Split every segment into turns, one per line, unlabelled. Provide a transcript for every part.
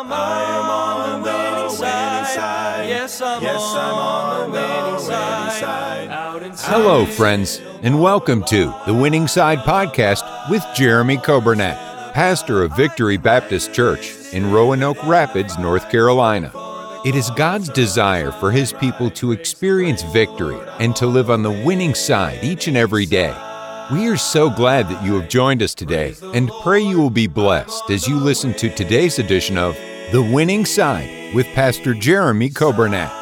I'm on, the winning side. Yes, I'm, on, the winning side. Out inside.
Hello, friends, and welcome to the Winning Side Podcast with Jeremy Coburnett, pastor of Victory Baptist Church in Roanoke Rapids, North Carolina. It is God's desire for His people to experience victory and to live on the winning side each and every day. We are so glad that you have joined us today and pray you will be blessed as you listen to today's edition of The Winning Side with Pastor Jeremy Coburnett.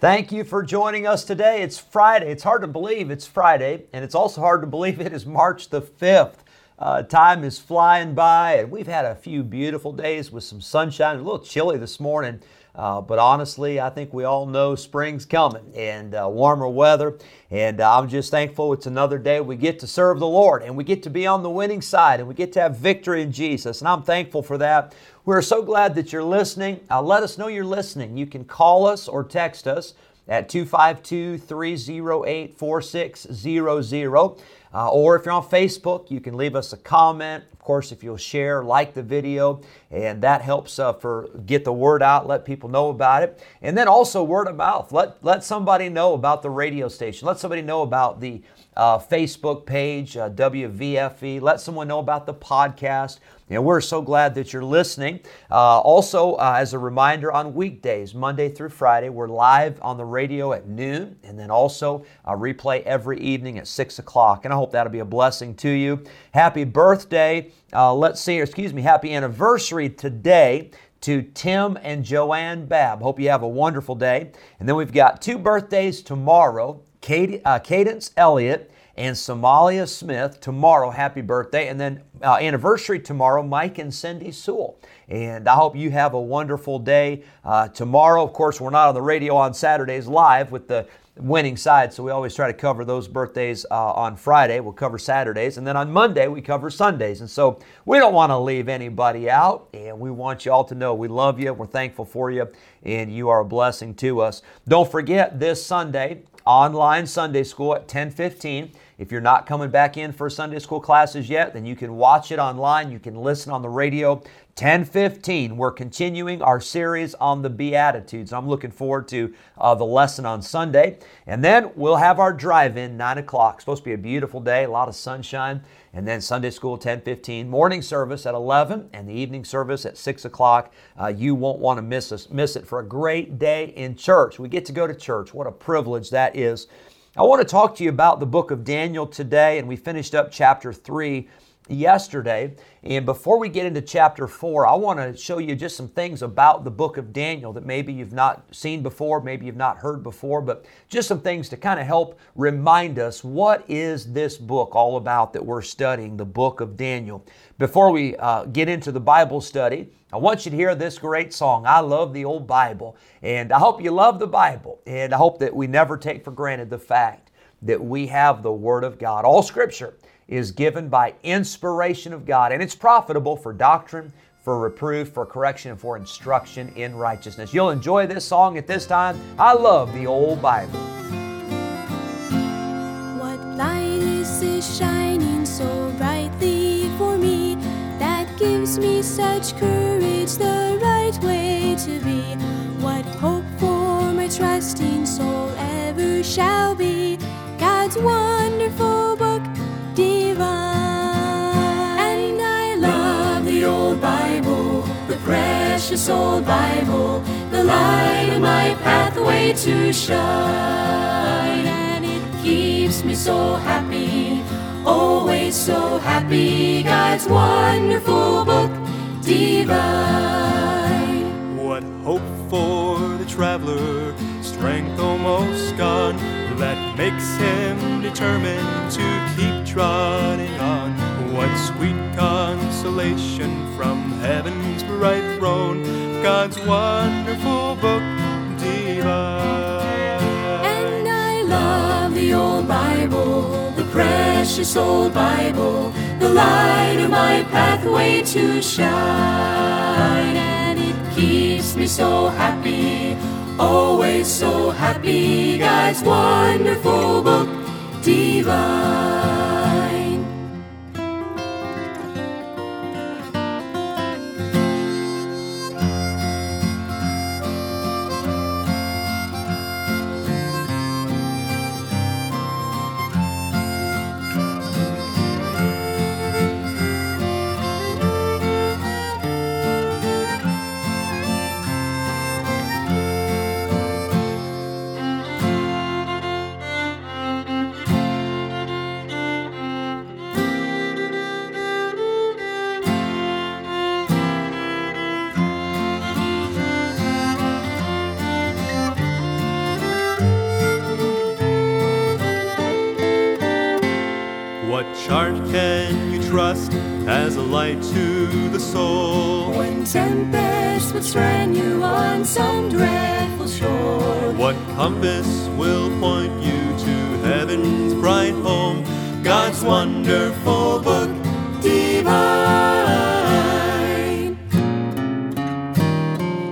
Thank you for joining us today. It's Friday. It's hard to believe it's Friday, and it's also hard to believe it is March the 5th. Uh, time is flying by, and we've had a few beautiful days with some sunshine. A little chilly this morning, uh, but honestly, I think we all know spring's coming and uh, warmer weather. And uh, I'm just thankful it's another day we get to serve the Lord and we get to be on the winning side and we get to have victory in Jesus. And I'm thankful for that. We're so glad that you're listening. Uh, let us know you're listening. You can call us or text us at 252 308 4600. Uh, or if you're on Facebook, you can leave us a comment. Of course, if you'll share, like the video, and that helps uh, for get the word out, let people know about it. And then also word of mouth. Let let somebody know about the radio station. Let somebody know about the uh, Facebook page, uh, WVFE. Let someone know about the podcast. You know, we're so glad that you're listening. Uh, also, uh, as a reminder, on weekdays, Monday through Friday, we're live on the radio at noon, and then also a replay every evening at six o'clock. And I hope that'll be a blessing to you. Happy birthday! Uh, let's see, excuse me, happy anniversary today to Tim and Joanne Babb. Hope you have a wonderful day. And then we've got two birthdays tomorrow. Kate, uh, Cadence Elliott and Somalia Smith tomorrow. Happy birthday. And then uh, anniversary tomorrow, Mike and Cindy Sewell. And I hope you have a wonderful day. Uh, tomorrow, of course, we're not on the radio on Saturdays live with the winning side, so we always try to cover those birthdays uh, on Friday. We'll cover Saturdays. And then on Monday, we cover Sundays. And so we don't want to leave anybody out. And we want you all to know we love you. We're thankful for you. And you are a blessing to us. Don't forget this Sunday, online Sunday school at 1015. If you're not coming back in for Sunday school classes yet, then you can watch it online. You can listen on the radio. 1015, we're continuing our series on the Beatitudes. I'm looking forward to uh, the lesson on Sunday. And then we'll have our drive in 9 o'clock. Supposed to be a beautiful day, a lot of sunshine. And then Sunday school 1015, morning service at 11, and the evening service at 6 o'clock. Uh, you won't want to miss, miss it for a great day in church. We get to go to church. What a privilege that is. I want to talk to you about the book of Daniel today, and we finished up chapter 3 yesterday. And before we get into chapter 4, I want to show you just some things about the book of Daniel that maybe you've not seen before, maybe you've not heard before, but just some things to kind of help remind us what is this book all about that we're studying, the book of Daniel. Before we uh, get into the Bible study, I want you to hear this great song. I love the old Bible, and I hope you love the Bible, and I hope that we never take for granted the fact that we have the Word of God. All Scripture is given by inspiration of God, and it's profitable for doctrine, for reproof, for correction, and for instruction in righteousness. You'll enjoy this song at this time. I love the old Bible.
What light is this shining so brightly for me that gives me such courage, the right way to be? What hope for my trusting soul ever shall be? God's wonderful Bible, the precious old Bible, the light of my pathway to shine. And it keeps me so happy, always so happy. God's wonderful book divine.
What hope for the traveler, strength almost gone, that makes him determined to keep trotting on. What sweet consolation from heaven's bright throne, God's wonderful book divine.
And I love the old Bible, the precious old Bible, the light of my pathway to shine. And it keeps me so happy, always so happy. God's wonderful book divine.
Trust as a light to the soul.
When tempests would strand you on some dreadful shore.
What compass will point you to heaven's bright home? God's wonderful book divine.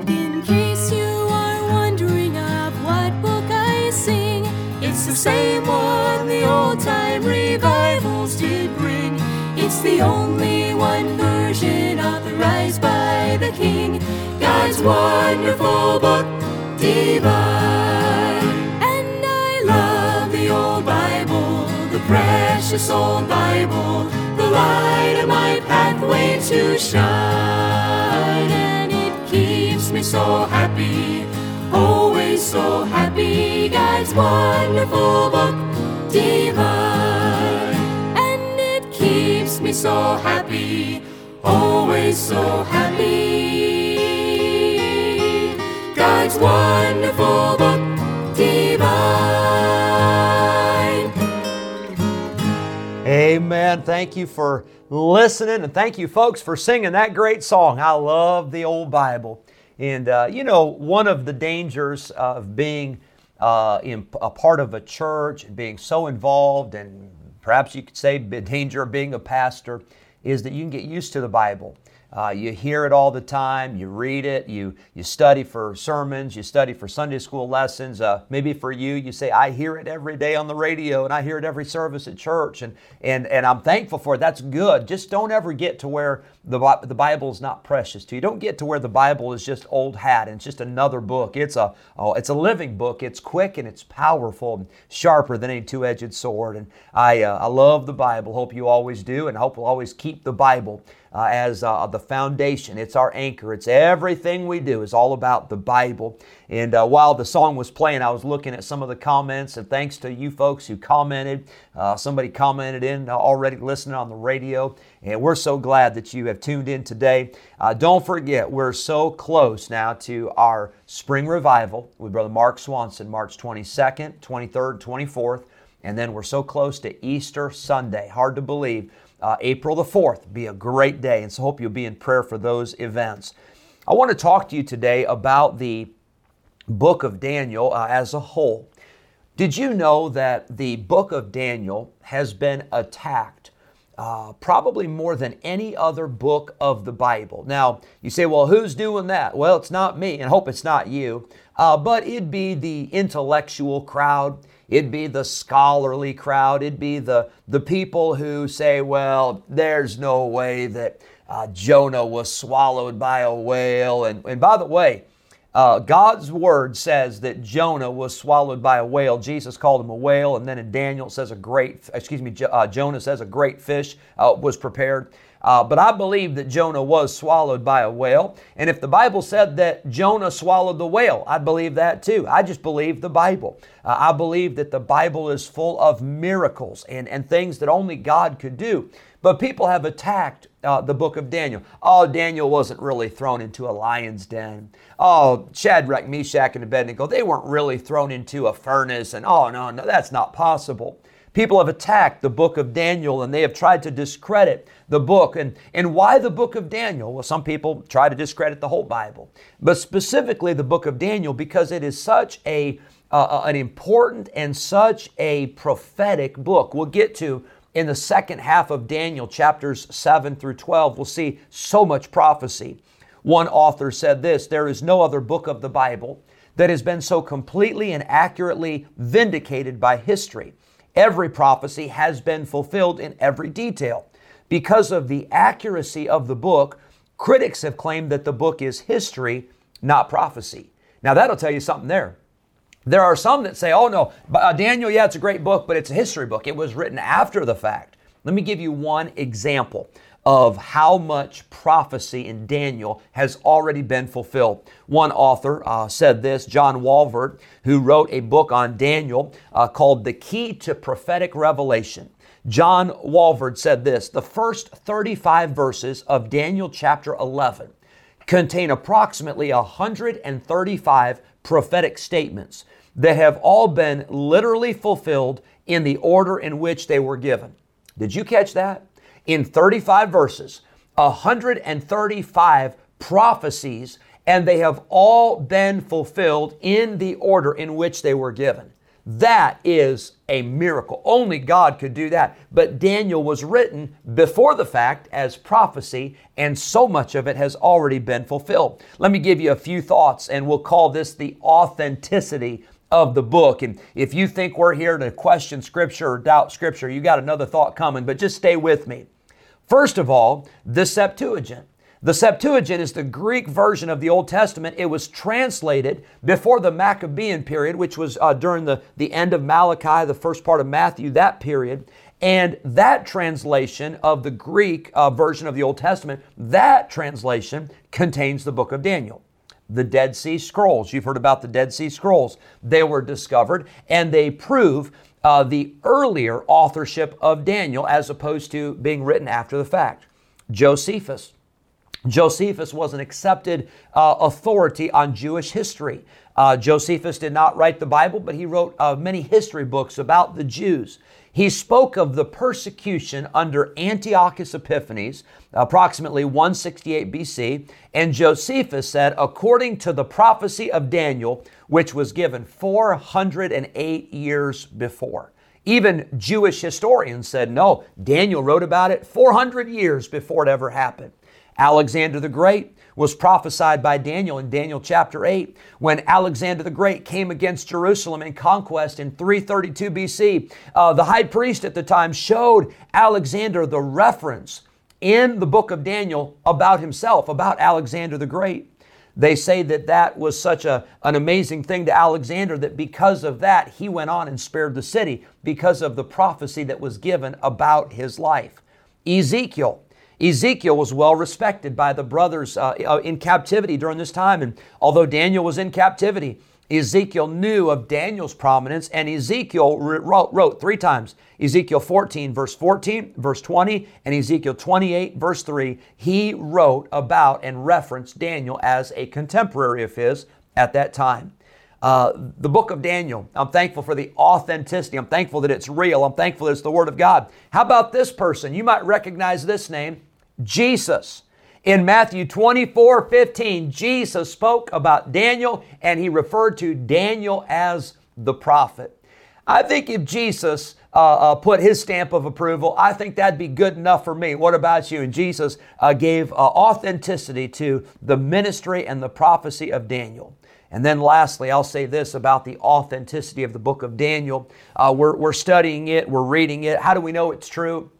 In case you are wondering of what book I sing, it's the same one the old time revivals did bring. It's the only one version authorized by the King, God's wonderful book divine. And I love the old Bible, the precious old Bible, the light of my pathway to shine. And it keeps me so happy, always so happy. God's wonderful book divine. Me so happy, always so happy. God's wonderful book divine.
Amen. Thank you for listening, and thank you, folks, for singing that great song. I love the old Bible. And, uh, you know, one of the dangers of being uh, in a part of a church and being so involved, and perhaps you could say the danger of being a pastor, is that you can get used to the Bible. Uh, you hear it all the time. You read it. You you study for sermons. You study for Sunday school lessons. Uh, maybe for you, you say, "I hear it every day on the radio, and I hear it every service at church," and and and I'm thankful for it. That's good. Just don't ever get to where the the Bible is not precious to you. Don't get to where the Bible is just old hat and it's just another book. It's a oh, it's a living book. It's quick and it's powerful, and sharper than any two-edged sword. And I uh, I love the Bible. Hope you always do, and hope we'll always keep the Bible uh, as uh, the foundation. It's our anchor. It's everything we do is all about the Bible. And uh, while the song was playing, I was looking at some of the comments, and thanks to you folks who commented. Uh, somebody commented in uh, already listening on the radio, and we're so glad that you have tuned in today. Uh, don't forget, we're so close now to our spring revival with Brother Mark Swanson, March 22nd, 23rd, 24th. And then we're so close to Easter Sunday. Hard to believe. Uh, April the 4th be a great day, and so hope you'll be in prayer for those events. I want to talk to you today about the book of Daniel uh, as a whole. Did you know that the book of Daniel has been attacked uh, probably more than any other book of the Bible? Now, you say, well, who's doing that? Well, it's not me, and hope it's not you, uh, but it'd be the intellectual crowd. It'd be the scholarly crowd. It'd be the, the people who say, well, there's no way that uh, Jonah was swallowed by a whale. And, and by the way, uh, God's word says that Jonah was swallowed by a whale. Jesus called him a whale, and then in Daniel says a great, excuse me, uh, Jonah says a great fish uh, was prepared. Uh, but I believe that Jonah was swallowed by a whale. And if the Bible said that Jonah swallowed the whale, I'd believe that too. I just believe the Bible. Uh, I believe that the Bible is full of miracles and, and things that only God could do. But people have attacked uh, the book of Daniel. Oh, Daniel wasn't really thrown into a lion's den. Oh, Shadrach, Meshach, and Abednego, they weren't really thrown into a furnace. And oh, no, no, that's not possible. People have attacked the book of Daniel and they have tried to discredit the book. And, and why the book of Daniel? Well, some people try to discredit the whole Bible, but specifically the book of Daniel because it is such a uh, an important and such a prophetic book. We'll get to in the second half of Daniel, chapters 7 through 12, we'll see so much prophecy. One author said this There is no other book of the Bible that has been so completely and accurately vindicated by history. Every prophecy has been fulfilled in every detail. Because of the accuracy of the book, critics have claimed that the book is history, not prophecy. Now, that'll tell you something there. There are some that say, oh no, uh, Daniel, yeah, it's a great book, but it's a history book. It was written after the fact. Let me give you one example of how much prophecy in Daniel has already been fulfilled. One author uh, said this, John Walvoord, who wrote a book on Daniel uh, called The Key to Prophetic Revelation. John Walvoord said this The first 35 verses of Daniel chapter 11 contain approximately 135 prophetic statements that have all been literally fulfilled in the order in which they were given. Did you catch that? In 35 verses, 135 prophecies, and they have all been fulfilled in the order in which they were given. That is a miracle. Only God could do that. But Daniel was written before the fact as prophecy, and so much of it has already been fulfilled. Let me give you a few thoughts, and we'll call this the authenticity of the book. And if you think we're here to question Scripture or doubt Scripture, you got another thought coming, but just stay with me. First of all, the Septuagint. The Septuagint is the Greek version of the Old Testament. It was translated before the Maccabean period, which was uh, during the, the end of Malachi, the first part of Matthew, that period. And that translation of the Greek uh, version of the Old Testament, that translation contains the book of Daniel. The Dead Sea Scrolls, you've heard about the Dead Sea Scrolls. They were discovered and they prove uh, the earlier authorship of Daniel as opposed to being written after the fact. Josephus, Josephus was an accepted uh, authority on Jewish history. Uh, Josephus did not write the Bible, but he wrote uh, many history books about the Jews. He spoke of the persecution under Antiochus Epiphanes, approximately 168 BC, and Josephus said, according to the prophecy of Daniel, which was given 408 years before. Even Jewish historians said, no, Daniel wrote about it 400 years before it ever happened. Alexander the Great was prophesied by Daniel in Daniel chapter 8 when Alexander the Great came against Jerusalem in conquest in 332 BC. Uh, the high priest at the time showed Alexander the reference in the book of Daniel about himself, about Alexander the Great. They say that that was such a, an amazing thing to Alexander that because of that, he went on and spared the city because of the prophecy that was given about his life. Ezekiel Ezekiel was well respected by the brothers uh, uh, in captivity during this time. And although Daniel was in captivity, Ezekiel knew of Daniel's prominence, and Ezekiel wrote, wrote, three times Ezekiel 14, verse 14, verse 20, and Ezekiel 28, verse 3. He wrote about and referenced Daniel as a contemporary of his at that time. Uh, the book of Daniel, I'm thankful for the authenticity. I'm thankful that it's real. I'm thankful that it's the Word of God. How about this person? You might recognize this name Jesus. In Matthew 24 15, Jesus spoke about Daniel and he referred to Daniel as the prophet. I think if Jesus uh, uh, put his stamp of approval, I think that'd be good enough for me. What about you? And Jesus uh, gave uh, authenticity to the ministry and the prophecy of Daniel. And then lastly, I'll say this about the authenticity of the book of Daniel. Uh, we're, we're studying it, we're reading it. How do we know it's true?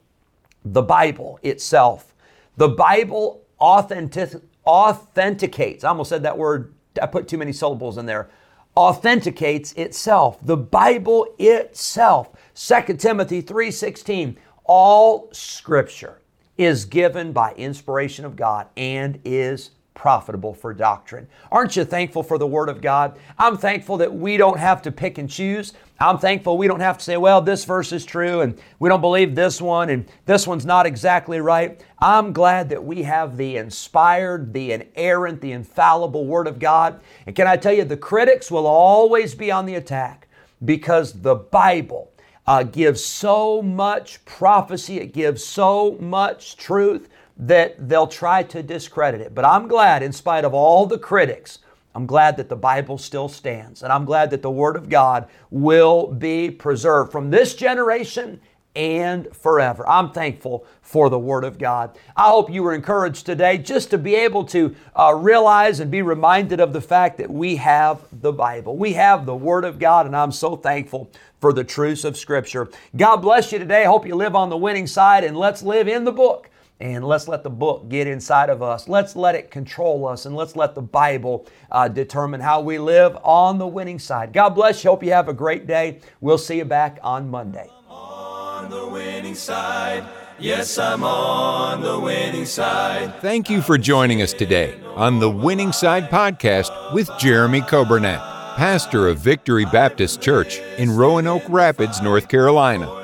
The Bible itself. The Bible authentic, authenticates. I almost said that word, I put too many syllables in there. Authenticates itself. The Bible itself. 2 Timothy 3:16. All scripture is given by inspiration of God and is profitable for doctrine. Aren't you thankful for the Word of God? I'm thankful that we don't have to pick and choose. I'm thankful we don't have to say, well, this verse is true and we don't believe this one and this one's not exactly right. I'm glad that we have the inspired, the inerrant, the infallible Word of God. And can I tell you, the critics will always be on the attack because the Bible uh, gives so much prophecy, it gives so much truth that they'll try to discredit it. But I'm glad, in spite of all the critics, I'm glad that the Bible still stands. And I'm glad that the Word of God will be preserved from this generation and forever. I'm thankful for the Word of God. I hope you were encouraged today just to be able to uh, realize and be reminded of the fact that we have the Bible. We have the Word of God, and I'm so thankful for the truths of Scripture. God bless you today. Hope you live on the winning side, and let's live in the book and let's let the book get inside of us. Let's let it control us and let's let the Bible uh, determine how we live on the winning side. God bless you. Hope you have a great day. We'll see you back on Monday.
On the winning side. Yes, I'm on the winning side.
Thank you for joining us today on the Winning Side podcast with Jeremy Coburnett, pastor of Victory Baptist Church in Roanoke Rapids, North Carolina.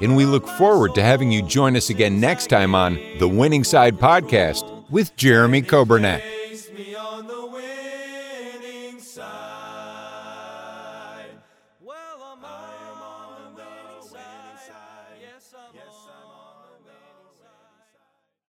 and we look forward to having you join us again next time on the Winning Side Podcast with Jeremy Coburnack.